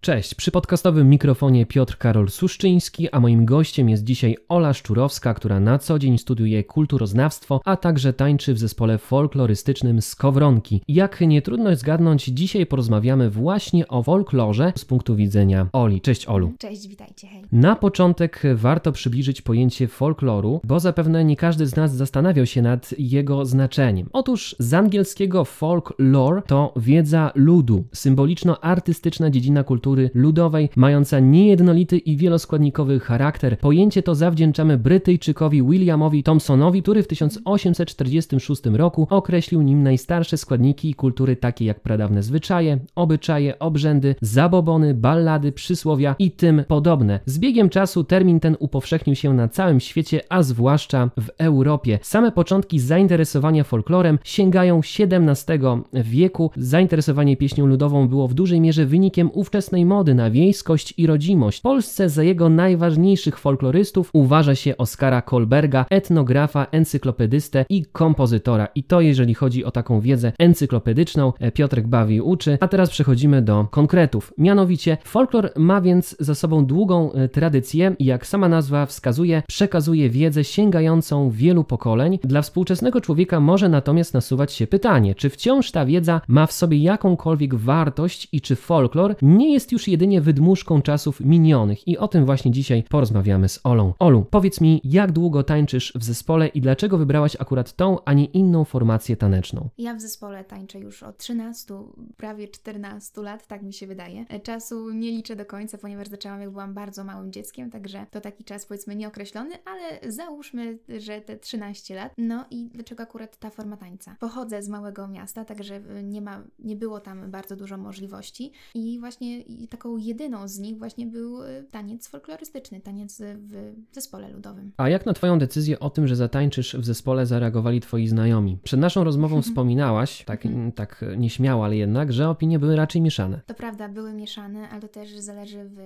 Cześć, przy podcastowym mikrofonie Piotr Karol Suszczyński, a moim gościem jest dzisiaj Ola Szczurowska, która na co dzień studiuje kulturoznawstwo, a także tańczy w zespole folklorystycznym Skowronki. Jak nie trudno zgadnąć, dzisiaj porozmawiamy właśnie o folklorze z punktu widzenia Oli. Cześć Olu. Cześć, witajcie, hej. Na początek warto przybliżyć pojęcie folkloru, bo zapewne nie każdy z nas zastanawiał się nad jego znaczeniem. Otóż z angielskiego folklore to wiedza ludu, symboliczno-artystyczna dziedzina kultury kultury ludowej, mająca niejednolity i wieloskładnikowy charakter. Pojęcie to zawdzięczamy Brytyjczykowi Williamowi Thompsonowi, który w 1846 roku określił nim najstarsze składniki kultury takie jak pradawne zwyczaje, obyczaje, obrzędy, zabobony, ballady, przysłowia i tym podobne. Z biegiem czasu termin ten upowszechnił się na całym świecie, a zwłaszcza w Europie. Same początki zainteresowania folklorem sięgają XVII wieku. Zainteresowanie pieśnią ludową było w dużej mierze wynikiem ówczesnej mody na wiejskość i rodzimość. W Polsce za jego najważniejszych folklorystów uważa się Oskara Kolberga, etnografa, encyklopedystę i kompozytora. I to jeżeli chodzi o taką wiedzę encyklopedyczną, e, Piotrek bawi uczy. A teraz przechodzimy do konkretów. Mianowicie folklor ma więc za sobą długą e, tradycję i jak sama nazwa wskazuje, przekazuje wiedzę sięgającą wielu pokoleń. Dla współczesnego człowieka może natomiast nasuwać się pytanie, czy wciąż ta wiedza ma w sobie jakąkolwiek wartość i czy folklor nie jest jest już jedynie wydmuszką czasów minionych i o tym właśnie dzisiaj porozmawiamy z Olą. Olu, powiedz mi, jak długo tańczysz w zespole i dlaczego wybrałaś akurat tą, a nie inną formację taneczną? Ja w zespole tańczę już od 13, prawie 14 lat, tak mi się wydaje. Czasu nie liczę do końca, ponieważ zaczęłam jak byłam bardzo małym dzieckiem, także to taki czas powiedzmy nieokreślony, ale załóżmy, że te 13 lat. No i dlaczego akurat ta forma tańca? Pochodzę z małego miasta, także nie ma, nie było tam bardzo dużo możliwości i właśnie i taką jedyną z nich właśnie był y, taniec folklorystyczny, taniec w zespole ludowym. A jak na Twoją decyzję o tym, że zatańczysz w zespole zareagowali Twoi znajomi? Przed naszą rozmową wspominałaś, tak, mhm. tak nieśmiało, ale jednak, że opinie były raczej mieszane. To prawda, były mieszane, ale to też zależy w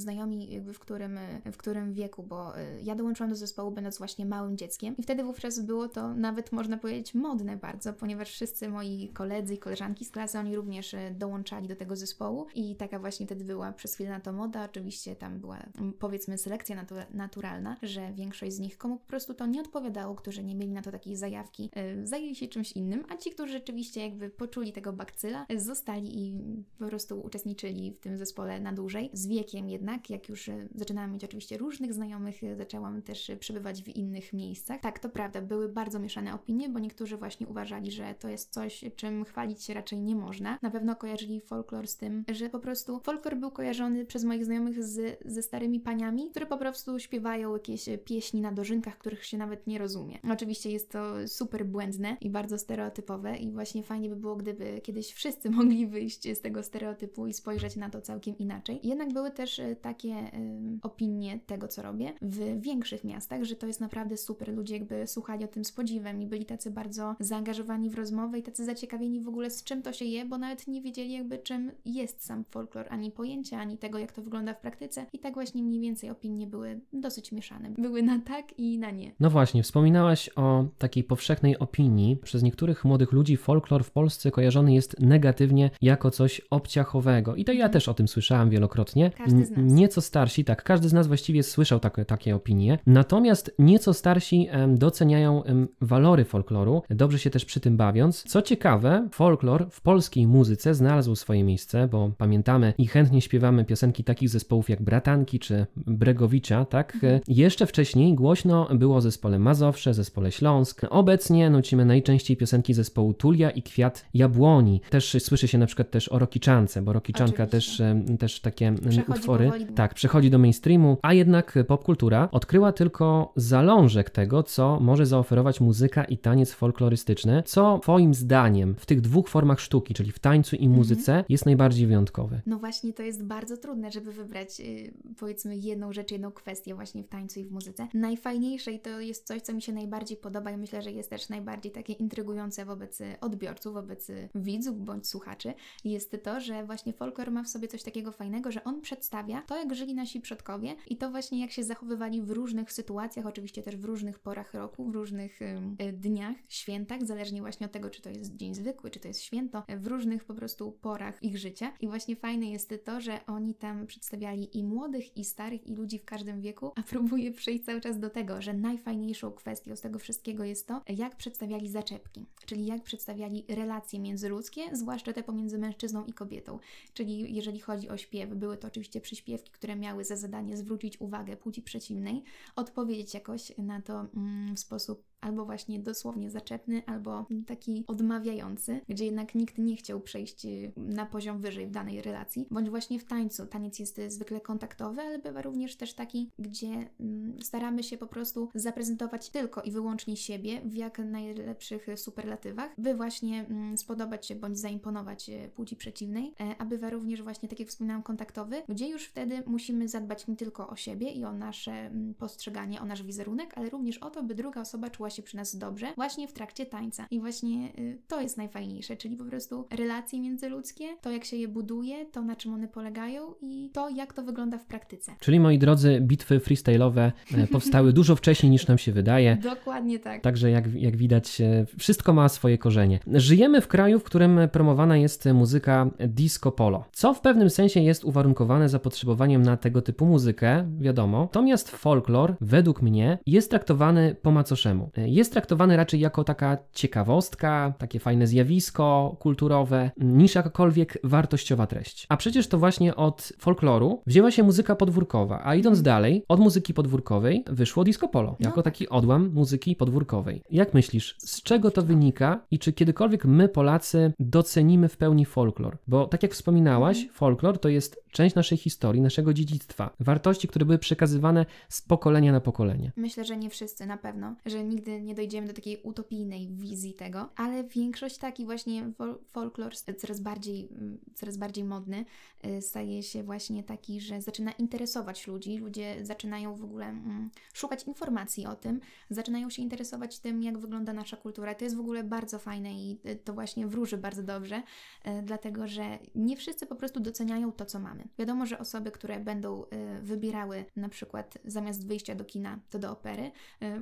znajomi jakby w którym, w którym wieku, bo y, ja dołączyłam do zespołu będąc właśnie małym dzieckiem i wtedy wówczas było to nawet można powiedzieć modne bardzo, ponieważ wszyscy moi koledzy i koleżanki z klasy, oni również y, dołączali do tego zespołu i taka właśnie wtedy była przez chwilę na to moda. Oczywiście tam była mm, powiedzmy selekcja natu naturalna, że większość z nich, komu po prostu to nie odpowiadało, którzy nie mieli na to takiej zajawki, yy, zajęli się czymś innym, a ci, którzy rzeczywiście jakby poczuli tego bakcyla, yy, zostali i po prostu uczestniczyli w tym zespole na dłużej. Z wiekiem jednak, jak już yy, zaczynałam mieć oczywiście różnych znajomych, zaczęłam też przebywać w innych miejscach. Tak, to prawda, były bardzo mieszane opinie, bo niektórzy właśnie uważali, że to jest coś, czym chwalić się raczej nie można. Na pewno kojarzyli folklor z tym, że po prostu folklor był kojarzony przez moich znajomych z, ze starymi paniami, które po prostu śpiewają jakieś pieśni na dożynkach, których się nawet nie rozumie. Oczywiście jest to super błędne i bardzo stereotypowe i właśnie fajnie by było, gdyby kiedyś wszyscy mogli wyjść z tego stereotypu i spojrzeć na to całkiem inaczej. Jednak były też e, takie y, opinie tego, co robię w większych miastach, że to jest naprawdę super. Ludzie jakby słuchali o tym z podziwem i byli tacy bardzo zaangażowani w rozmowę i tacy zaciekawieni w ogóle z czym to się je, bo nawet nie wiedzieli jakby czym jest sam folklor, ani pojęcia, ani tego, jak to wygląda w praktyce. I tak właśnie mniej więcej opinie były dosyć mieszane. Były na tak i na nie. No właśnie, wspominałaś o takiej powszechnej opinii. Przez niektórych młodych ludzi folklor w Polsce kojarzony jest negatywnie jako coś obciachowego. I to ja mhm. też o tym słyszałam wielokrotnie. Każdy z nas. Nieco starsi, tak, każdy z nas właściwie słyszał takie, takie opinie. Natomiast nieco starsi em, doceniają em, walory folkloru, dobrze się też przy tym bawiąc. Co ciekawe, folklor w polskiej muzyce znalazł swoje miejsce, bo pamiętamy i chętnie śpiewamy piosenki takich zespołów jak Bratanki czy Bregowicza, tak? Mhm. Jeszcze wcześniej głośno było o zespole Mazowsze, zespole Śląsk. Obecnie nucimy najczęściej piosenki zespołu Tulia i Kwiat Jabłoni. Też słyszy się na przykład też o Rokiczance, bo Rokiczanka też, też takie przechodzi utwory. Powoli. Tak, przechodzi do mainstreamu, a jednak popkultura odkryła tylko zalążek tego, co może zaoferować muzyka i taniec folklorystyczny. Co Twoim zdaniem w tych dwóch formach sztuki, czyli w tańcu i muzyce, mhm. jest najbardziej wyjątkowe? No właśnie to jest bardzo trudne, żeby wybrać yy, powiedzmy jedną rzecz, jedną kwestię właśnie w tańcu i w muzyce. Najfajniejsze i to jest coś, co mi się najbardziej podoba i myślę, że jest też najbardziej takie intrygujące wobec odbiorców, wobec widzów bądź słuchaczy, jest to, że właśnie folklor ma w sobie coś takiego fajnego, że on przedstawia to, jak żyli nasi przodkowie i to właśnie jak się zachowywali w różnych sytuacjach, oczywiście też w różnych porach roku, w różnych yy, dniach, świętach, zależnie właśnie od tego, czy to jest dzień zwykły, czy to jest święto, w różnych po prostu porach ich życia i właśnie fajne jest to, że oni tam przedstawiali i młodych, i starych, i ludzi w każdym wieku, a próbuję przejść cały czas do tego, że najfajniejszą kwestią z tego wszystkiego jest to, jak przedstawiali zaczepki, czyli jak przedstawiali relacje międzyludzkie, zwłaszcza te pomiędzy mężczyzną i kobietą. Czyli jeżeli chodzi o śpiew, były to oczywiście przyśpiewki, które miały za zadanie zwrócić uwagę płci przeciwnej, odpowiedzieć jakoś na to mm, w sposób albo właśnie dosłownie zaczepny, albo taki odmawiający, gdzie jednak nikt nie chciał przejść y, na poziom wyżej w danej relacji, bądź właśnie w tańcu. Taniec jest zwykle kontaktowy, ale bywa również też taki, gdzie mm, staramy się po prostu zaprezentować tylko i wyłącznie siebie w jak najlepszych superlatywach, by właśnie mm, spodobać się bądź zaimponować y, płci przeciwnej, e, a bywa również właśnie, tak jak wspominałam, kontaktowy, gdzie już wtedy musimy zadbać nie tylko o siebie i o nasze mm, postrzeganie, o nasz wizerunek, ale również o to, by druga osoba czuła się przy nas dobrze właśnie w trakcie tańca. I właśnie y, to jest najfajniejsze, czyli po prostu relacje międzyludzkie, to jak się je buduje, to na czym one polegają i to jak to wygląda w praktyce. Czyli moi drodzy, bitwy freestyle'owe e, powstały dużo wcześniej niż nam się wydaje. Dokładnie tak. Także jak, jak widać, e, wszystko ma swoje korzenie. Żyjemy w kraju, w którym promowana jest muzyka disco polo, co w pewnym sensie jest uwarunkowane zapotrzebowaniem na tego typu muzykę, wiadomo. Natomiast folklor, według mnie, jest traktowany po macoszemu. Jest traktowany raczej jako taka ciekawostka, takie fajne zjawisko kulturowe, niż jakakolwiek wartościowa treść. A przecież to właśnie od folkloru wzięła się muzyka podwórkowa, a idąc dalej, od muzyki podwórkowej wyszło disco polo, jako No. taki odłam muzyki podwórkowej. Jak myślisz, z czego to wynika i czy kiedykolwiek my, Polacy, docenimy w pełni folklor? Bo tak jak wspominałaś, folklor to jest część naszej historii, naszego dziedzictwa, wartości, które były przekazywane z pokolenia na pokolenie. Myślę, że nie wszyscy na pewno, że nigdy nie dojdziemy do takiej utopijnej wizji tego, ale większość taki właśnie fol- folklor coraz bardziej, mm, coraz bardziej modny y, staje się właśnie taki, że zaczyna interesować ludzi, ludzie zaczynają w ogóle mm, szukać informacji o tym, zaczynają się interesować tym, jak wygląda nasza kultura. To jest w ogóle bardzo fajne i y, to właśnie wróży bardzo dobrze, y, dlatego że nie wszyscy po prostu doceniają to, co mamy. Wiadomo, że osoby, które będą wybierały na przykład zamiast wyjścia do kina, to do opery,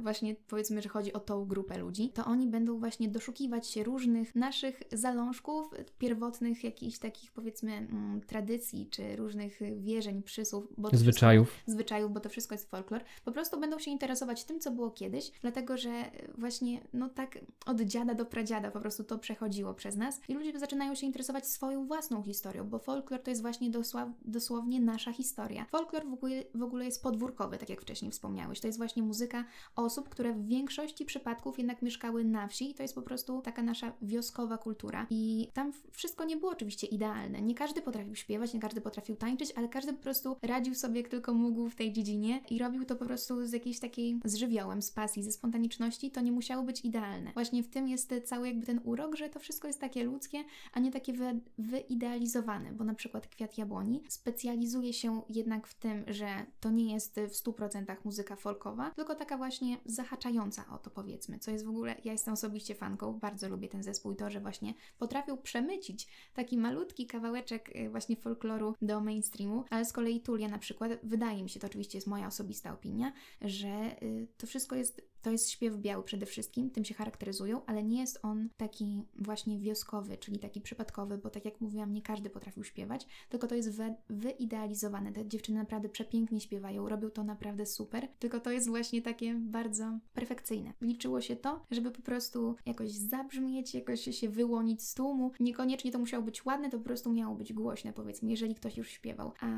właśnie powiedzmy, że chodzi o tą grupę ludzi, to oni będą właśnie doszukiwać się różnych naszych zalążków, pierwotnych jakichś takich powiedzmy mm, tradycji, czy różnych wierzeń, przysłów, Zwyczajów. Wszystko, zwyczajów, bo to wszystko jest folklor. Po prostu będą się interesować tym, co było kiedyś, dlatego że właśnie no tak od dziada do pradziada po prostu to przechodziło przez nas i ludzie zaczynają się interesować swoją własną historią, bo folklor to jest właśnie dosła, dosłownie nasza historia. Folklor w ogóle, w ogóle jest podwórkowy, tak jak wcześniej wspomniałeś. To jest właśnie muzyka osób, które w większości przypadków jednak mieszkały na wsi i to jest po prostu taka nasza wioskowa kultura. I tam wszystko nie było oczywiście idealne. Nie każdy potrafił śpiewać, nie każdy potrafił tańczyć, ale każdy po prostu radził sobie jak tylko mógł w tej dziedzinie i robił to po prostu z jakiejś takiej z żywiołem, z pasji, ze spontaniczności. To nie musiało być idealne. Właśnie w tym jest cały jakby ten urok, że to wszystko jest takie ludzkie, a nie takie wy, wyidealizowane, bo na przykład Kwiat Jabłoni specjalizuje się jednak w tym, że to nie jest w 100% muzyka folkowa, tylko taka właśnie zahaczająca o to powiedzmy, co jest w ogóle, ja jestem osobiście fanką, bardzo lubię ten zespół i to, że właśnie potrafią przemycić taki malutki kawałeczek y, właśnie folkloru do mainstreamu, ale z kolei Tulia na przykład, wydaje mi się, to oczywiście jest moja osobista opinia, że y, to wszystko jest to jest śpiew biały przede wszystkim, tym się charakteryzują, ale nie jest on taki właśnie wioskowy, czyli taki przypadkowy, bo tak jak mówiłam, nie każdy potrafił śpiewać, tylko to jest we, wyidealizowane. Te dziewczyny naprawdę przepięknie śpiewają, robią to naprawdę super, tylko to jest właśnie takie bardzo perfekcyjne. Liczyło się to, żeby po prostu jakoś zabrzmieć, jakoś się wyłonić z tłumu. Niekoniecznie to musiało być ładne, to po prostu miało być głośne, powiedzmy, jeżeli ktoś już śpiewał. A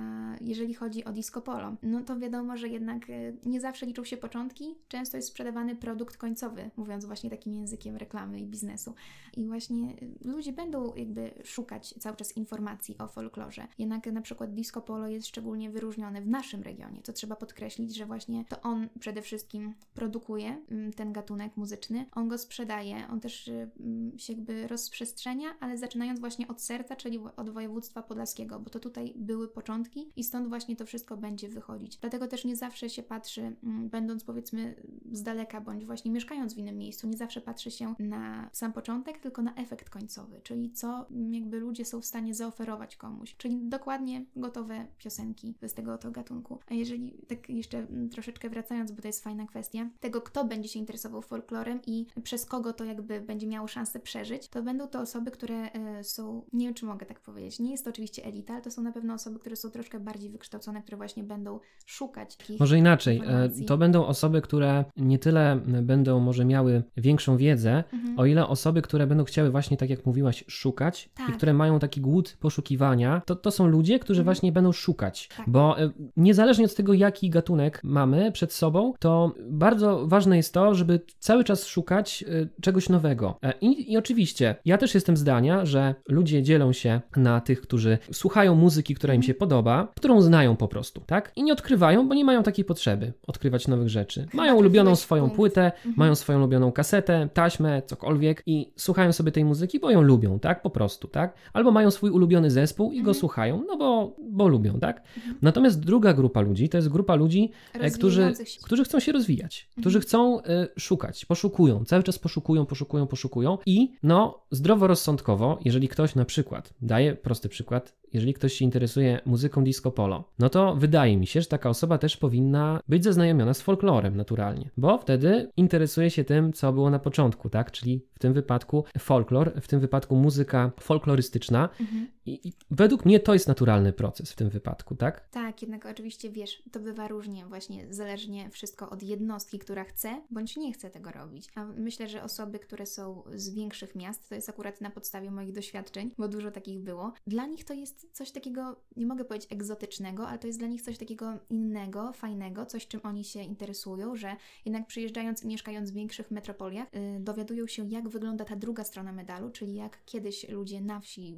jeżeli chodzi o disco polo, no to wiadomo, że jednak e, nie zawsze liczą się początki, często jest sprzedawany produkt końcowy, mówiąc właśnie takim językiem reklamy i biznesu. I właśnie ludzie będą jakby szukać cały czas informacji o folklorze. Jednak na przykład disco polo jest szczególnie wyróżnione w naszym regionie, co trzeba podkreślić, że właśnie to on przede wszystkim produkuje mm, ten gatunek muzyczny, on go sprzedaje, on też mm, się jakby rozprzestrzenia, ale zaczynając właśnie od serca, czyli od województwa podlaskiego, bo to tutaj były początki i stąd właśnie to wszystko będzie wychodzić. Dlatego też nie zawsze się patrzy, mm, będąc powiedzmy z daleka daleka, bądź właśnie mieszkając w innym miejscu, nie zawsze patrzy się na sam początek, tylko na efekt końcowy, czyli co jakby ludzie są w stanie zaoferować komuś, czyli dokładnie gotowe piosenki z tego oto gatunku. A jeżeli tak jeszcze troszeczkę wracając, bo to jest fajna kwestia, tego kto będzie się interesował folklorem i przez kogo to jakby będzie miało szansę przeżyć, to będą to osoby, które y, są, nie wiem czy mogę tak powiedzieć, nie jest to oczywiście elita, ale to są na pewno osoby, które są troszkę bardziej wykształcone, które właśnie będą szukać takich Może inaczej, e, informacji. to będą osoby, które nie tyle będą może miały większą wiedzę, Mhm. o ile osoby, które będą chciały właśnie, tak jak mówiłaś, szukać Tak. i które mają taki głód poszukiwania, to, to są ludzie, którzy Mhm. właśnie będą szukać. Tak. Bo e, niezależnie od tego, jaki gatunek mamy przed sobą, to bardzo ważne jest to, żeby cały czas szukać e, czegoś nowego. E, I, I oczywiście, ja też jestem zdania, że ludzie dzielą się na tych, którzy słuchają muzyki, która im się podoba, którą znają po prostu, tak? I nie odkrywają, bo nie mają takiej potrzeby odkrywać nowych rzeczy. Mają trafiłeś ulubioną w swoją punkt. płytę, Mhm. mają swoją ulubioną kasetę, taśmę, cokolwiek i słuchają sobie tej muzyki, bo ją lubią, tak? Po prostu, tak? Albo mają swój ulubiony zespół i go Mhm. słuchają, no bo, bo lubią, tak? Natomiast druga grupa ludzi to jest grupa ludzi, e, którzy, się. którzy chcą się rozwijać, którzy chcą e, szukać, poszukują, cały czas poszukują, poszukują, poszukują i no zdroworozsądkowo, jeżeli ktoś na przykład, daję prosty przykład, jeżeli ktoś się interesuje muzyką disco polo, no to wydaje mi się, że taka osoba też powinna być zaznajomiona z folklorem naturalnie, bo wtedy interesuje się tym, co było na początku, tak? Czyli w tym wypadku folklor, w tym wypadku muzyka folklorystyczna Mhm. i, i według mnie to jest naturalny proces w tym wypadku, tak? Tak, jednak oczywiście wiesz, to bywa różnie, właśnie zależnie wszystko od jednostki, która chce bądź nie chce tego robić. A myślę, że osoby, które są z większych miast, to jest akurat na podstawie moich doświadczeń, bo dużo takich było, dla nich to jest coś takiego, nie mogę powiedzieć egzotycznego, ale to jest dla nich coś takiego innego, fajnego, coś czym oni się interesują, że jednak przyjeżdżając i mieszkając w większych metropoliach, yy, dowiadują się, jak wygląda ta druga strona medalu, czyli jak kiedyś ludzie na wsi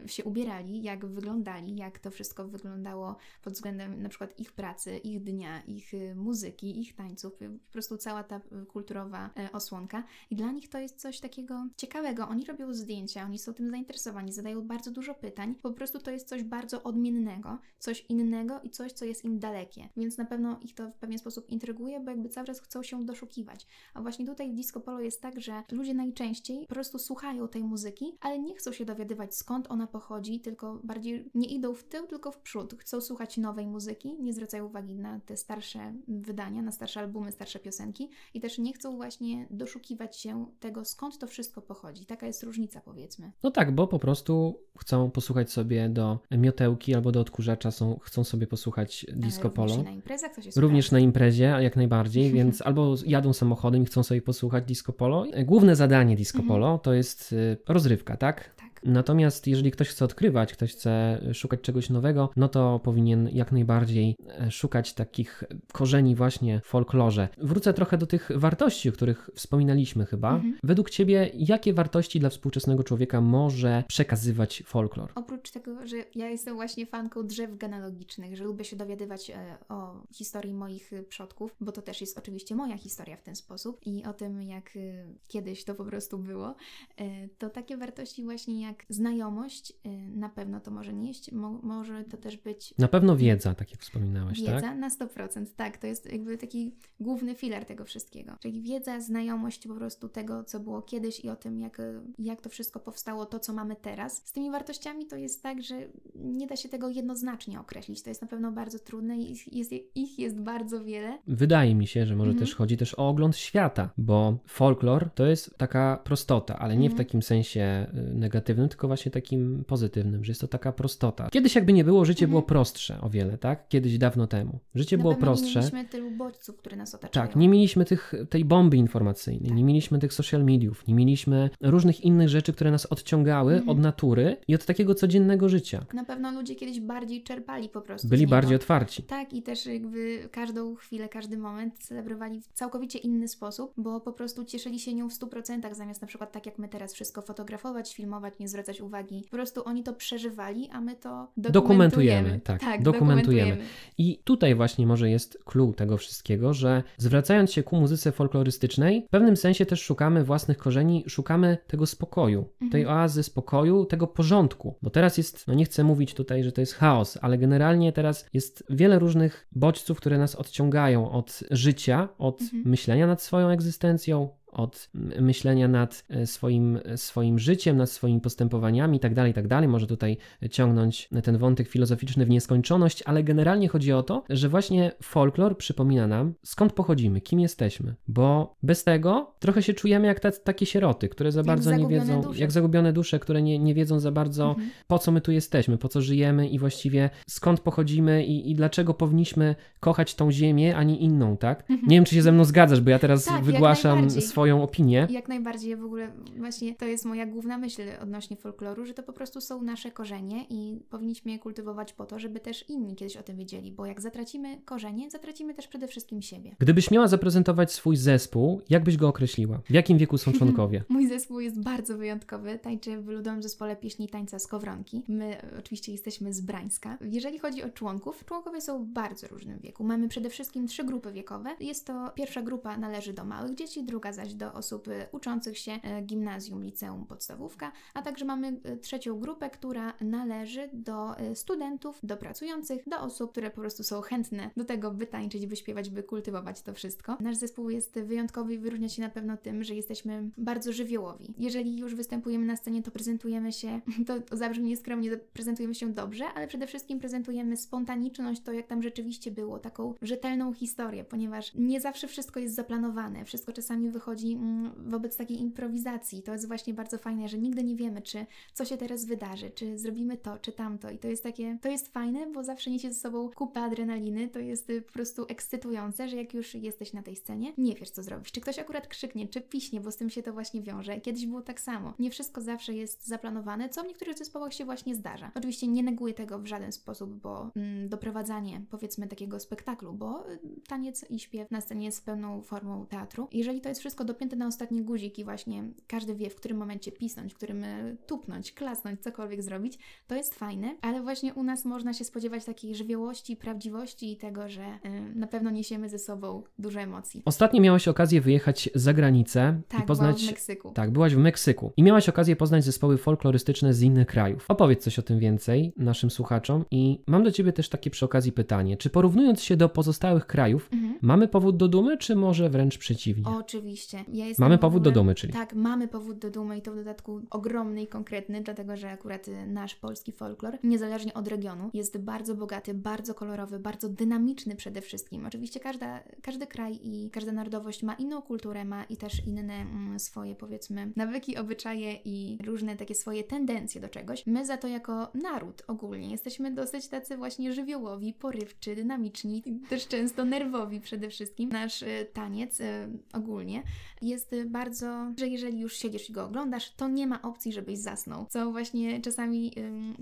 yy, się ubierali, jak wyglądali, jak to wszystko wyglądało pod względem na przykład ich pracy, ich dnia, ich y, muzyki, ich tańców, y, po prostu cała ta y, kulturowa osłonka. I dla nich to jest coś takiego ciekawego. Oni robią zdjęcia, oni są tym zainteresowani, zadają bardzo dużo pytań. Po prostu to jest coś bardzo odmiennego, coś innego i coś, co jest im dalekie. Więc na pewno ich to w pewien sposób intryguje, bo jakby cały czas chcą się doszukiwać. A właśnie tutaj w disco polo jest tak, że ludzie najczęściej po prostu słuchają tej muzyki, ale nie chcą się dowiadywać skąd ona pochodzi, tylko bardziej nie idą w tył, tylko w przód. Chcą słuchać nowej muzyki, nie zwracają uwagi na te starsze wydania, na starsze albumy, starsze piosenki i też nie chcą właśnie doszukiwać się tego, skąd to wszystko pochodzi. Taka jest różnica, powiedzmy. No tak, bo po prostu chcą posłuchać sobie do miotełki albo do odkurzacza, są, chcą sobie posłuchać disco Ale również polo. i na imprezach to się Również sprawdza. na imprezie, jak najbardziej, więc albo jadą samochodem i chcą sobie posłuchać disco polo. Główne zadanie disco Mhm. polo to jest y, rozrywka, tak? Tak. Natomiast jeżeli ktoś chce odkrywać, ktoś chce szukać czegoś nowego, no to powinien jak najbardziej e, szukać takich korzeni właśnie w folklorze. Wrócę trochę do tych wartości, o których wspominaliśmy chyba. Mhm. Według Ciebie, jakie wartości dla współczesnego człowieka może przekazywać folklor? Oprócz tego, że ja jestem właśnie fanką drzew genealogicznych, że lubię się dowiadywać e, o historii moich e, przodków, bo to też jest oczywiście moja historia w ten sposób i o tym, jak e, kiedyś to po prostu było, e, to takie wartości właśnie jak znajomość e, na pewno to może nieść, mo, może to też być Na pewno wiedza, tak jak wspominałaś, Wiedza tak? na 100%, tak. To jest jakby taki główny filar tego wszystkiego. Czyli wiedza, znajomość po prostu tego, co było kiedyś i o tym, jak, jak to wszystko powstało, to, co mamy teraz. Z tymi wartościami to jest tak, że nie da się tego jednoznacznie określić. To jest na pewno bardzo trudne i ich jest, ich jest bardzo wiele. Wydaje mi się, że może Mhm. też chodzi też o ogląd świata, bo folklor to jest taka prostota, ale nie w Mhm. takim sensie y, negatywnym, tylko właśnie takim pozytywnym, że jest to taka prostota. Kiedyś jakby nie było, życie Mhm. było prostsze o wiele, tak? Kiedyś dawno temu. Życie na było prostsze. nie mieliśmy tylu bodźców, które nas otaczają. Tak, nie mieliśmy tych, tej bomby informacyjnej, Tak. nie mieliśmy tych social mediów, nie mieliśmy różnych innych rzeczy, które nas odciągały Mhm. od natury i od takiego codziennego życia. Na pewno ludzie kiedyś bardziej czerpali po prostu. Byli bardziej otwarci. Tak, i też jakby każdą chwilę, każdy moment celebrowali w całkowicie inny sposób, bo po prostu cieszyli się nią w 100%, zamiast na przykład tak jak my teraz wszystko fotografować, filmować, nie nie zwracać uwagi. Po prostu oni to przeżywali, a my to dokumentujemy. Dokumentujemy, tak, dokumentujemy. I tutaj właśnie może jest clue tego wszystkiego, że zwracając się ku muzyce folklorystycznej, w pewnym sensie też szukamy własnych korzeni, szukamy tego spokoju, Mhm. tej oazy spokoju, tego porządku. Bo teraz jest, no nie chcę mówić tutaj, że to jest chaos, ale generalnie teraz jest wiele różnych bodźców, które nas odciągają od życia, od Mhm. myślenia nad swoją egzystencją, od myślenia nad e, swoim, e, swoim życiem, nad swoimi postępowaniami itd., tak itd. Może tutaj ciągnąć ten wątek filozoficzny w nieskończoność, ale generalnie chodzi o to, że właśnie folklor przypomina nam, skąd pochodzimy, kim jesteśmy, bo bez tego trochę się czujemy jak ta, takie sieroty, które za Jak bardzo nie wiedzą, dusze. jak zagubione dusze, które nie, nie wiedzą za bardzo, Mhm. po co my tu jesteśmy, po co żyjemy i właściwie skąd pochodzimy i, i dlaczego powinniśmy kochać tą ziemię, a nie inną, tak? Nie wiem, czy się ze mną zgadzasz, bo ja teraz Tak, wygłaszam najbardziej. Swoją opinię. Jak najbardziej, w ogóle właśnie to jest moja główna myśl odnośnie folkloru, że to po prostu są nasze korzenie i powinniśmy je kultywować po to, żeby też inni kiedyś o tym wiedzieli, bo jak zatracimy korzenie, zatracimy też przede wszystkim siebie. Gdybyś miała zaprezentować swój zespół, jak byś go określiła? W jakim wieku są członkowie? Mój zespół jest bardzo wyjątkowy. Tańczę w ludowym zespole pieśni i tańca Skowronki. My oczywiście jesteśmy z Brańska. Jeżeli chodzi o członków, członkowie są w bardzo różnym wieku. Mamy przede wszystkim trzy grupy wiekowe. Jest to pierwsza grupa należy do małych dzieci, druga zaś do osób e, uczących się e, gimnazjum, liceum, podstawówka, a także mamy e, trzecią grupę, która należy do studentów, do pracujących, do osób, które po prostu są chętne do tego, by tańczyć, by śpiewać, by kultywować to wszystko. Nasz zespół jest wyjątkowy i wyróżnia się na pewno tym, że jesteśmy bardzo żywiołowi. Jeżeli już występujemy na scenie, to prezentujemy się, to zabrzmi nieskromnie, prezentujemy się dobrze, ale przede wszystkim prezentujemy spontaniczność, to jak tam rzeczywiście było, taką rzetelną historię, ponieważ nie zawsze wszystko jest zaplanowane, wszystko czasami wychodzi mm, wobec takiej improwizacji. To jest właśnie bardzo fajne, że nigdy nie wiemy, czy co się teraz wydarzy, czy zrobimy to, czy tamto i to jest takie, to jest fajne, bo zawsze niesie ze sobą kupę adrenaliny, to jest y, po prostu ekscytujące, że jak już jesteś na tej scenie, nie wiesz co zrobić, czy ktoś akurat krzyknie, czy piśnie, bo z tym się to właśnie wiąże. Kiedyś było tak samo. Nie wszystko zawsze jest zaplanowane, co w niektórych zespołach się właśnie zdarza. Oczywiście nie neguję tego w żaden sposób, bo mm, doprowadzanie powiedzmy takiego spektaklu, bo y, taniec i śpiew na scenie jest pełną formą teatru. Jeżeli to jest wszystko dopięte na ostatni guzik i właśnie każdy wie, w którym momencie pisnąć, w którym y, tupnąć, klasnąć, cokolwiek zrobić, to jest fajne, ale właśnie u nas można się spodziewać takiej żywiołości, prawdziwości i tego, że y, na pewno niesiemy ze sobą dużo emocji. Ostatnio miałaś okazję wyjechać za granicę Tak, i poznać. w Meksyku. Tak, byłaś w Meksyku i miałaś okazję poznać zespoły folklorystyczne z innych krajów. Opowiedz coś o tym więcej naszym słuchaczom i mam do Ciebie też takie przy okazji pytanie. Czy porównując się do pozostałych krajów, Mhm. Mamy powód do dumy, czy może wręcz przeciwnie? Oczywiście. Ja jestem Mamy powód do ogóle- dumy, czyli. Tak, mamy powód do dumy i to w dodatku ogromny i konkretny, dlatego że akurat y, nasz polski folklor, niezależnie od regionu, jest bardzo bogaty, bardzo kolorowy, bardzo dynamiczny przede wszystkim. Oczywiście każda, każdy kraj i każda narodowość ma inną kulturę, ma i też inne mm, swoje, powiedzmy, nawyki, obyczaje i różne takie swoje tendencje do czegoś. My za to jako naród ogólnie jesteśmy dosyć tacy właśnie żywiołowi, porywczy, dynamiczni, też często nerwowi przede wszystkim. Nasz y, taniec y, ogólnie jest bardzo, że jeżeli już siedzisz i go oglądasz, to nie ma opcji, żebyś zasnął. Co właśnie czasami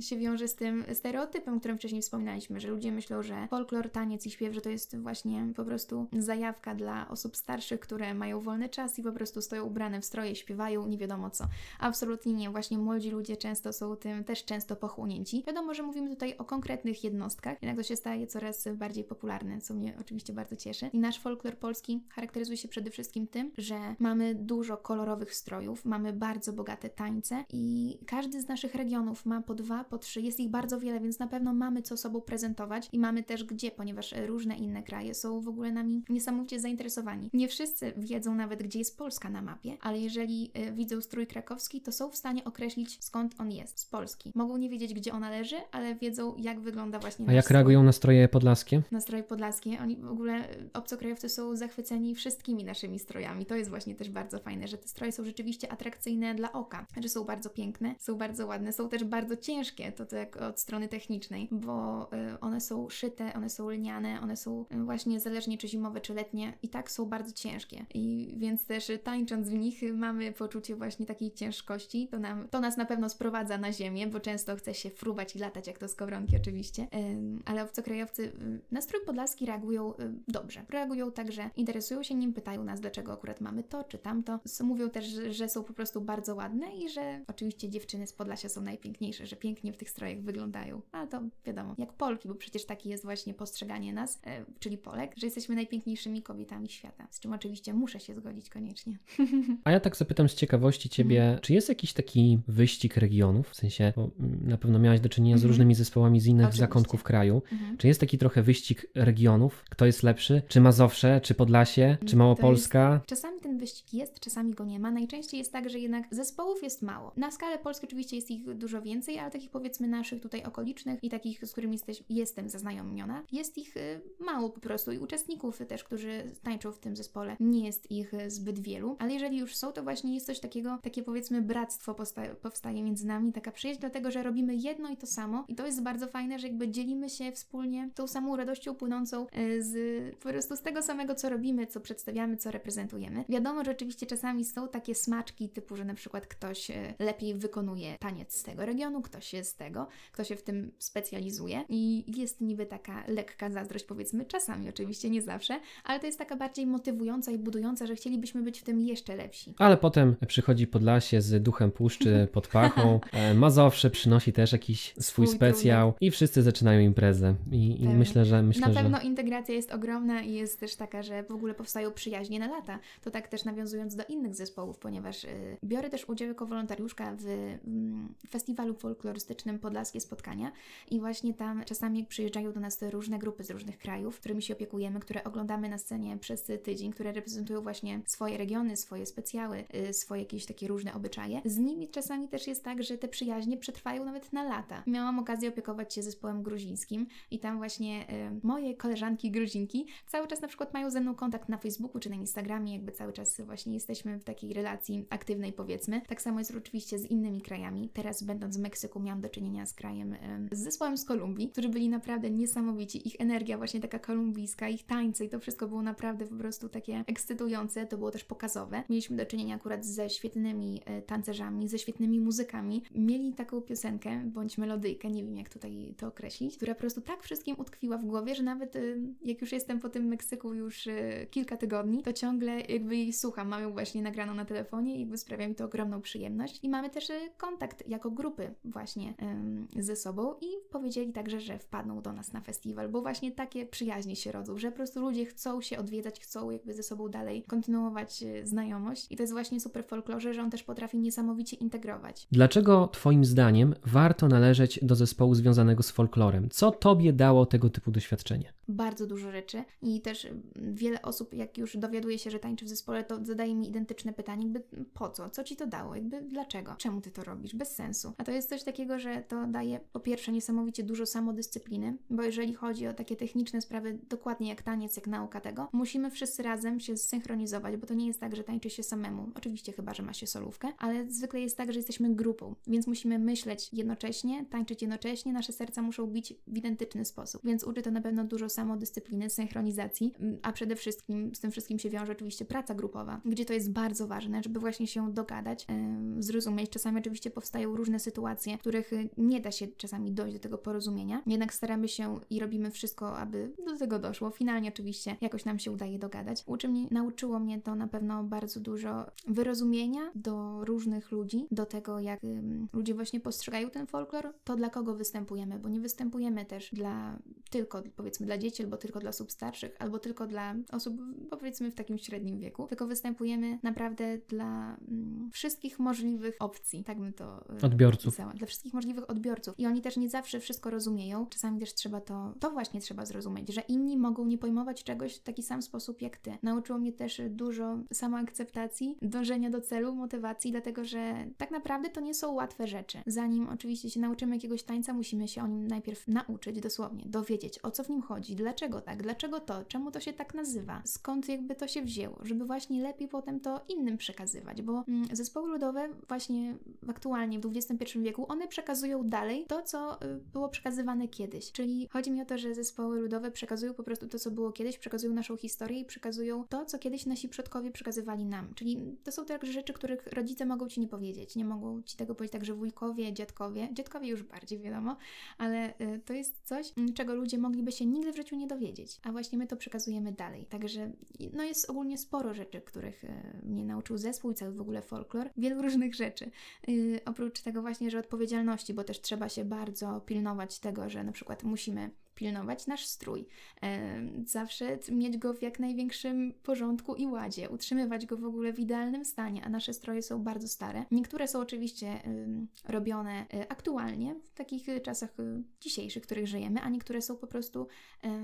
się wiąże z tym stereotypem, o którym wcześniej wspominaliśmy, że ludzie myślą, że folklor, taniec i śpiew, że to jest właśnie po prostu zajawka dla osób starszych, które mają wolny czas i po prostu stoją ubrane w stroje, śpiewają, nie wiadomo co. Absolutnie nie. Właśnie młodzi ludzie często są tym też często pochłonięci. Wiadomo, że mówimy tutaj o konkretnych jednostkach, jednak to się staje coraz bardziej popularne, co mnie oczywiście bardzo cieszy. I nasz folklor polski charakteryzuje się przede wszystkim tym, że mamy dużo kolorowych strojów, mamy bardzo bogate tańce i każdy z naszych regionów ma po dwa, po trzy, jest ich bardzo wiele, więc na pewno mamy co sobą prezentować i mamy też gdzie, ponieważ różne inne kraje są w ogóle nami niesamowicie zainteresowani. Nie wszyscy wiedzą nawet, gdzie jest Polska na mapie, ale jeżeli y, widzą strój krakowski, to są w stanie określić skąd on jest, z Polski. Mogą nie wiedzieć, gdzie ona leży, ale wiedzą, jak wygląda właśnie A jak strój reagują nastroje podlaskie? nastroje podlaskie. Oni w ogóle, y, obcokrajowcy są zachwyceni wszystkimi naszymi strojami. To jest właśnie też bardzo fajne, że te stroje są rzeczywiście atrakcyjne dla oka. Że są bardzo piękne, są bardzo ładne, są też bardzo ciężkie, to tak od strony technicznej, bo y, one są szyte, one są lniane, one są y, właśnie zależnie czy zimowe, czy letnie i tak są bardzo ciężkie. I więc też y, tańcząc w nich mamy poczucie właśnie takiej ciężkości. To, nam, to nas na pewno sprowadza na ziemię, bo często chce się fruwać i latać jak to skowronki oczywiście. Ale obcokrajowcy na strój podlaski reagują y, dobrze. Reagują tak, że interesują się nim, pytają nas, dlaczego akurat mamy to czy tamto. Mówią też, że, są po prostu bardzo ładne i że oczywiście dziewczyny z Podlasia są najpiękniejsze, że pięknie w tych strojach wyglądają. Ale to wiadomo, jak Polki, bo przecież taki jest właśnie postrzeganie nas, e, czyli Polek, że jesteśmy najpiękniejszymi kobietami świata. Z czym oczywiście muszę się zgodzić koniecznie. A ja tak zapytam z ciekawości Ciebie, mm. czy jest jakiś taki wyścig regionów, w sensie, bo na pewno miałaś do czynienia z mm -hmm. różnymi zespołami z innych Oczywiście. zakątków kraju. Mm -hmm. Czy jest taki trochę wyścig regionów? Kto jest lepszy? Czy Mazowsze, czy Podlasie, czy Małopolska? Jest, czasami ten wyścig jest, czasami go nie ma. Najczęściej jest tak, że jednak zespołów jest mało. Na skalę Polski oczywiście jest ich dużo więcej, ale takich powiedzmy naszych tutaj okolicznych i takich, z którymi jesteś, jestem zaznajomiona, jest ich y, mało po prostu i uczestników też, którzy tańczą w tym zespole, nie jest ich y, zbyt wielu, ale jeżeli już są, to właśnie jest coś takiego, takie powiedzmy bractwo powstaje, powstaje między nami, taka przyjaźń, dlatego, że robimy jedno i to samo i to jest bardzo fajne, że jakby dzielimy się wspólnie tą samą radością płynącą y, z prostu z tego samego, co robimy, co przedstawiamy, co reprezentujemy. Wiadomo, że oczywiście czasami są takie smaczki typu, że na przykład ktoś lepiej wykonuje taniec z tego regionu, ktoś jest z tego, kto się w tym specjalizuje i jest niby taka lekka zazdrość, powiedzmy, czasami oczywiście, nie zawsze, ale to jest taka bardziej motywująca i budująca, że chcielibyśmy być w tym jeszcze lepsi. Ale potem przychodzi Podlasie z duchem puszczy pod pachą, e, Mazowsze przynosi też jakiś swój, swój specjał i wszyscy zaczynają imprezę i, i myślę, że myślę, Na pewno integracja jest ogromna i jest też taka, że w ogóle powstają przyjaźnie na lata. To tak też nawiązując do innych zespołów, ponieważ y, biorę też udział jako wolontariuszka w y, festiwalu folklorystycznym Podlaskie Spotkania i właśnie tam czasami przyjeżdżają do nas różne grupy z różnych krajów, którymi się opiekujemy, które oglądamy na scenie przez tydzień, które reprezentują właśnie swoje regiony, swoje specjały, y, swoje jakieś takie różne obyczaje. Z nimi czasami też jest tak, że te przyjaźnie przetrwają nawet na lata. Miałam okazję opiekować się zespołem gruzińskim i tam właśnie y, moje koleżanki gruzinki cały czas na przykład mają ze mną kontakt na Facebooku czy na Instagramie, jakby cały czas właśnie jesteśmy w takiej relacji aktywnej powiedzmy. Tak samo jest oczywiście z innymi krajami. Teraz będąc w Meksyku miałam do czynienia z krajem, z zespołem z Kolumbii, którzy byli naprawdę niesamowici. Ich energia właśnie taka kolumbijska, ich tańce i to wszystko było naprawdę po prostu takie ekscytujące, to było też pokazowe. Mieliśmy do czynienia akurat ze świetnymi e, tancerzami, ze świetnymi muzykami. Mieli taką piosenkę, bądź melodyjkę, nie wiem jak tutaj to określić, która po prostu tak wszystkim utkwiła w głowie, że nawet jak już jestem po tym Meksyku już e, kilka tygodni, to ciągle jakby jej słucham. Mam ją właśnie nagraną na telefonie i jakby sprawia mi to ogromną przyjemność. I mamy też kontakt jako grupy właśnie ze sobą i powiedzieli także, że wpadną do nas na festiwal, bo właśnie takie przyjaźnie się rodzą, że po prostu ludzie chcą się odwiedzać, chcą jakby ze sobą dalej kontynuować e, znajomość i to jest właśnie super w folklorze, że on też potrafi niesamowicie integrować. Dlaczego Twoim zdaniem warto należeć do zespołu związanego z folklorem? Co Tobie dało tego typu doświadczenie? Bardzo dużo rzeczy i też wiele osób, jak już dowiaduje się, że tańczy w zespole, to zadaje mi identyczne pytanie, jakby po co? Co Ci to dało? Jakby dlaczego? Czemu Ty to robisz? Bez sensu. A to jest coś takiego, że to daje po pierwsze niesamowicie dużo samodyscypliny, bo jeżeli chodzi o takie techniczne sprawy, dokładnie jak taniec, jak nauka tego, musimy wszyscy razem się zsynchronizować, bo to nie jest tak, że tańczy się samemu. Oczywiście chyba, że ma się solówkę, ale zwykle jest tak, że jesteśmy grupą, więc musimy myśleć jednocześnie, tańczyć jednocześnie, nasze serca muszą bić w identyczny sposób. Więc uczy to na pewno dużo samodyscypliny, synchronizacji, a przede wszystkim z tym wszystkim się wiąże oczywiście praca grupowa, gdzie to jest bardzo ważne, żeby właśnie się dogadać, zrozumieć. Czasami oczywiście powstają różne sytuacje, w których nie da się czasami dojść do tego porozumienia, jednak staramy się i robimy wszystko, aby do tego doszło. Finalnie oczywiście jakoś nam się udaje dogadać. Uczy mnie, nauczyło mnie to na pewno bardzo dużo wyrozumienia do różnych ludzi, do tego, jak ludzie właśnie postrzegają ten folklor, to dla kogo występujemy, bo nie występujemy też dla tylko powiedzmy dla dzieci, albo tylko dla osób starszych, albo tylko dla osób powiedzmy w takim średnim wieku, tylko występujemy naprawdę dla mm, wszystkich możliwych opcji, tak bym to y, odbiorców. Pisała, dla wszystkich możliwych odbiorców. I oni też nie zawsze wszystko rozumieją. Czasami też trzeba to, to właśnie trzeba zrozumieć, że inni mogą nie pojmować czegoś w taki sam sposób jak ty. Nauczyło mnie też dużo samoakceptacji, dążenia do celu, motywacji, dlatego że tak naprawdę to nie są łatwe rzeczy. Zanim oczywiście się nauczymy jakiegoś tańca, musimy się o nim najpierw nauczyć dosłownie, dowiedzieć o co w nim chodzi, dlaczego tak, dlaczego to, czemu to się tak nazywa, skąd jakby to się wzięło, żeby właśnie lepiej potem to innym przekazywać, bo mm, zespoły ludowe właśnie aktualnie w XXI wieku, one przekazują dalej to, co y, było przekazywane kiedyś. Czyli chodzi mi o to, że zespoły ludowe przekazują po prostu to, co było kiedyś, przekazują naszą historię i przekazują to, co kiedyś nasi przodkowie przekazywali nam. Czyli to są także rzeczy, których rodzice mogą ci nie powiedzieć. Nie mogą ci tego powiedzieć także wujkowie, dziadkowie. Dziadkowie już bardziej wiadomo, ale y, to jest coś, mm, czego ludzie mogliby się nigdy w życiu nie dowiedzieć. A właśnie my to przekazujemy dalej. Także no jest ogólnie sporo rzeczy, których e, mnie nauczył zespół i cały w ogóle folklor. Wielu różnych rzeczy. Yy, oprócz tego właśnie, że odpowiedzialności, bo też trzeba się bardzo pilnować tego, że na przykład musimy pilnować nasz strój, zawsze mieć go w jak największym porządku i ładzie, utrzymywać go w ogóle w idealnym stanie, a nasze stroje są bardzo stare. Niektóre są oczywiście robione e, aktualnie, w takich e, czasach e, dzisiejszych, w których żyjemy, a niektóre są po prostu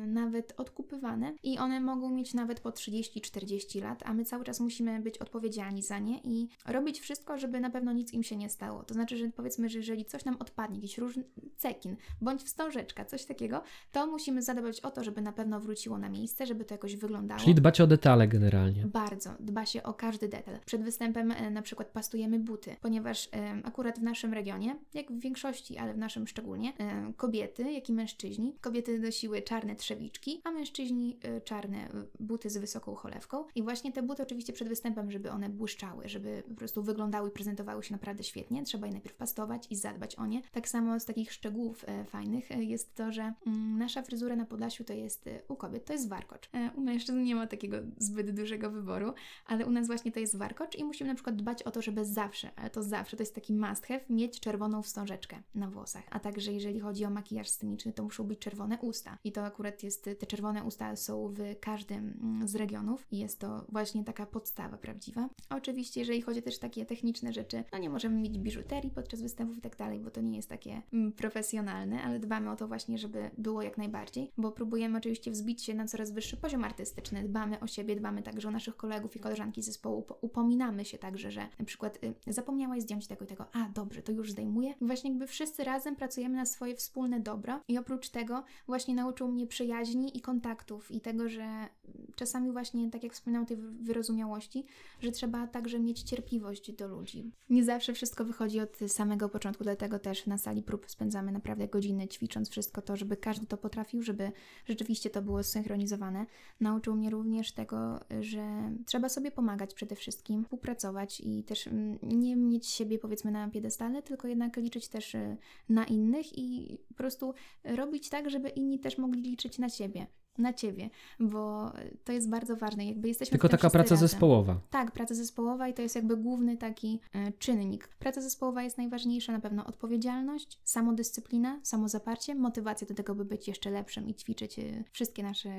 nawet odkupywane i one mogą mieć nawet po 30-40 lat, a my cały czas musimy być odpowiedzialni za nie i robić wszystko, żeby na pewno nic im się nie stało. To znaczy, że powiedzmy, że jeżeli coś nam odpadnie, jakiś różny cekin, bądź wstążeczka, coś takiego, to musimy zadbać o to, żeby na pewno wróciło na miejsce, żeby to jakoś wyglądało. Czyli dbać o detale generalnie. Bardzo, dba się o każdy detal. Przed występem e, na przykład pastujemy buty, ponieważ e, akurat w naszym regionie, jak w większości, ale w naszym szczególnie, e, kobiety, jak i mężczyźni, kobiety nosiły czarne trzewiczki, a mężczyźni czarne buty z wysoką cholewką. I właśnie te buty oczywiście przed występem, żeby one błyszczały, żeby po prostu wyglądały i prezentowały się naprawdę świetnie, trzeba je najpierw pastować i zadbać o nie. Tak samo z takich szczegółów fajnych jest to, że mm, nasza fryzura na Podlasiu to jest y, u kobiet, to jest warkocz. E, u mężczyzn nie ma takiego zbyt dużego wyboru, ale u nas właśnie to jest warkocz i musimy na przykład dbać o to, żeby zawsze, ale to zawsze, to jest taki must have, mieć czerwoną wstążeczkę na włosach. A także jeżeli chodzi o makijaż sceniczny, to muszą być czerwone usta. I to akurat jest, te czerwone usta są w każdym mm, z regionów i jest to właśnie taka podstawa prawdziwa. Oczywiście, jeżeli chodzi też takie techniczne rzeczy, no nie możemy mieć biżuterii podczas występów i tak dalej, bo to nie jest takie mm, profesjonalne, ale dbamy o to właśnie, żeby było jak najbardziej, bo próbujemy oczywiście wzbić się na coraz wyższy poziom artystyczny, dbamy o siebie, dbamy także o naszych kolegów i koleżanki z zespołu, upominamy się także, że na przykład y, zapomniałaś zdjąć tego i tego, a dobrze, to już zdejmuję. I właśnie jakby wszyscy razem pracujemy na swoje wspólne dobro i oprócz tego właśnie nauczył mnie przyjaźni i kontaktów i tego, że czasami właśnie, tak jak wspominałam, tej wyrozumiałości, że trzeba także mieć cierpliwość do ludzi. Nie zawsze wszystko wychodzi od samego początku, dlatego też na sali prób spędzamy naprawdę godziny ćwicząc wszystko to, żeby każdy to potrafił, żeby rzeczywiście to było zsynchronizowane. Nauczył mnie również tego, że trzeba sobie pomagać przede wszystkim, współpracować i też mm, nie mieć siebie powiedzmy na piedestale, tylko jednak liczyć też y, na innych i po prostu robić tak, żeby inni też mogli liczyć na siebie na ciebie, bo to jest bardzo ważne. Jakby jesteśmy Tylko taka praca razem. zespołowa. Tak, praca zespołowa i to jest jakby główny taki e, czynnik. Praca zespołowa jest najważniejsza, na pewno odpowiedzialność, samodyscyplina, samozaparcie, motywacja do tego, by być jeszcze lepszym i ćwiczyć e, wszystkie nasze,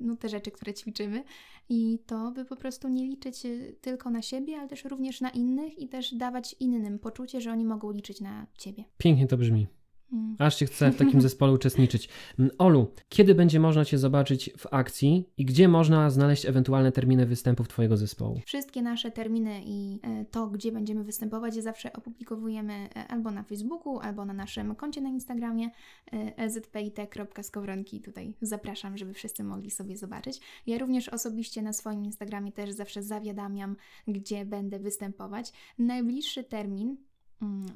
no te rzeczy, które ćwiczymy i to, by po prostu nie liczyć e, tylko na siebie, ale też również na innych i też dawać innym poczucie, że oni mogą liczyć na ciebie. Pięknie to brzmi. Mm. Aż się chce w takim zespole uczestniczyć. Mm, Olu, kiedy będzie można Cię zobaczyć w akcji i gdzie można znaleźć ewentualne terminy występów Twojego zespołu? Wszystkie nasze terminy i e, to, gdzie będziemy występować, zawsze opublikowujemy e, albo na Facebooku, albo na naszym koncie na Instagramie lzpit.skowronki. Tutaj zapraszam, żeby wszyscy mogli sobie zobaczyć. Ja również osobiście na swoim Instagramie też zawsze zawiadamiam, gdzie będę występować. Najbliższy termin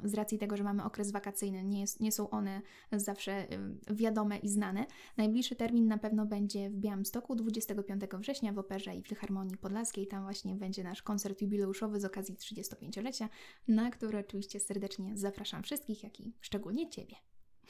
z racji tego, że mamy okres wakacyjny, nie, jest, nie są one zawsze wiadome i znane. Najbliższy termin na pewno będzie w Białymstoku 25 września w Operze i Filharmonii Podlaskiej. Tam właśnie będzie nasz koncert jubileuszowy z okazji 35-lecia, na który oczywiście serdecznie zapraszam wszystkich, jak i szczególnie Ciebie.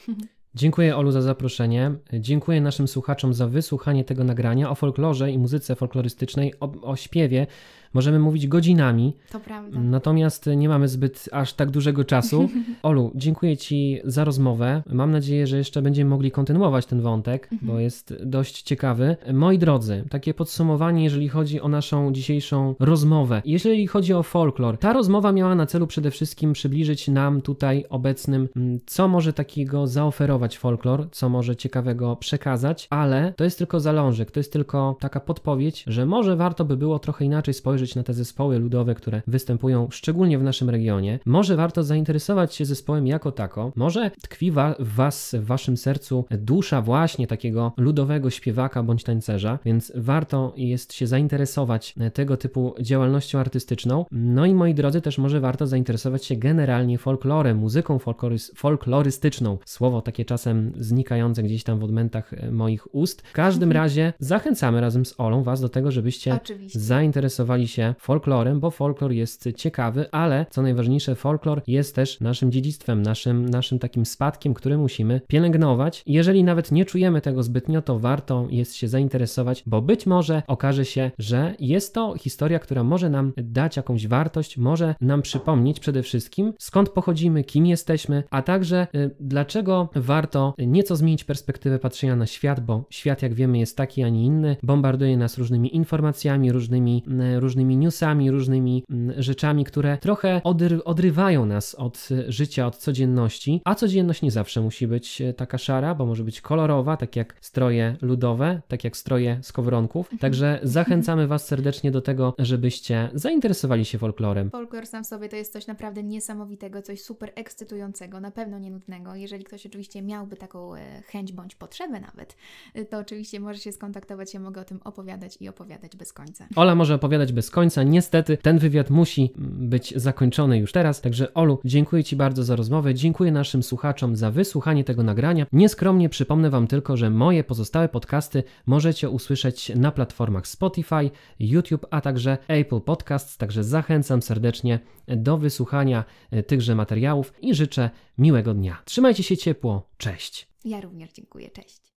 Dziękuję Olu za zaproszenie. Dziękuję naszym słuchaczom za wysłuchanie tego nagrania o folklorze i muzyce folklorystycznej, o, o śpiewie możemy mówić godzinami. To prawda. Natomiast nie mamy zbyt aż tak dużego czasu. Olu, dziękuję Ci za rozmowę. Mam nadzieję, że jeszcze będziemy mogli kontynuować ten wątek, bo mhm. jest dość ciekawy. Moi drodzy, takie podsumowanie, jeżeli chodzi o naszą dzisiejszą rozmowę. Jeżeli chodzi o folklor, ta rozmowa miała na celu przede wszystkim przybliżyć nam tutaj obecnym, mm, co może takiego zaoferować folklor, co może ciekawego przekazać, ale to jest tylko zalążek, to jest tylko taka podpowiedź, że może warto by było trochę inaczej spojrzeć na te zespoły ludowe, które występują szczególnie w naszym regionie. Może warto zainteresować się zespołem jako tako. Może tkwi wa w was, w waszym sercu dusza właśnie takiego ludowego śpiewaka bądź tańcerza, więc warto jest się zainteresować tego typu działalnością artystyczną. No i moi drodzy, też może warto zainteresować się generalnie folklorem, muzyką folklorys folklorystyczną. Słowo takie czasem czasem znikające gdzieś tam w odmętach e, moich ust. W każdym Mhm. razie zachęcamy razem z Olą Was do tego, żebyście Oczywiście. zainteresowali się folklorem, bo folklor jest ciekawy, ale co najważniejsze, folklor jest też naszym dziedzictwem, naszym, naszym takim spadkiem, który musimy pielęgnować. Jeżeli nawet nie czujemy tego zbytnio, to warto jest się zainteresować, bo być może okaże się, że jest to historia, która może nam dać jakąś wartość, może nam przypomnieć przede wszystkim skąd pochodzimy, kim jesteśmy, a także y, dlaczego warto nieco zmienić perspektywę patrzenia na świat, bo świat, jak wiemy, jest taki, a nie inny, bombarduje nas różnymi informacjami, różnymi, różnymi newsami, różnymi rzeczami, które trochę odry- odrywają nas od życia, od codzienności, a codzienność nie zawsze musi być y, taka szara, bo może być kolorowa, tak jak stroje ludowe, tak jak stroje z kowronków. Także zachęcamy Was serdecznie do tego, żebyście zainteresowali się folklorem. Folklor sam w sobie to jest coś naprawdę niesamowitego, coś super ekscytującego, na pewno nie nudnego. Jeżeli ktoś oczywiście miałby taką e, chęć bądź potrzebę nawet, e, to oczywiście może się skontaktować, ja mogę o tym opowiadać i opowiadać bez końca. Ola może opowiadać bez końca. Niestety ten wywiad musi mm, być zakończony już teraz. Także Olu, dziękuję Ci bardzo za rozmowę. Dziękuję naszym słuchaczom za wysłuchanie tego nagrania. Nieskromnie przypomnę Wam tylko, że moje pozostałe podcasty możecie usłyszeć na platformach Spotify, YouTube, a także Apple Podcasts. Także zachęcam serdecznie do wysłuchania e, tychże materiałów i życzę miłego dnia. Trzymajcie się ciepło. Cześć. Ja również dziękuję, cześć.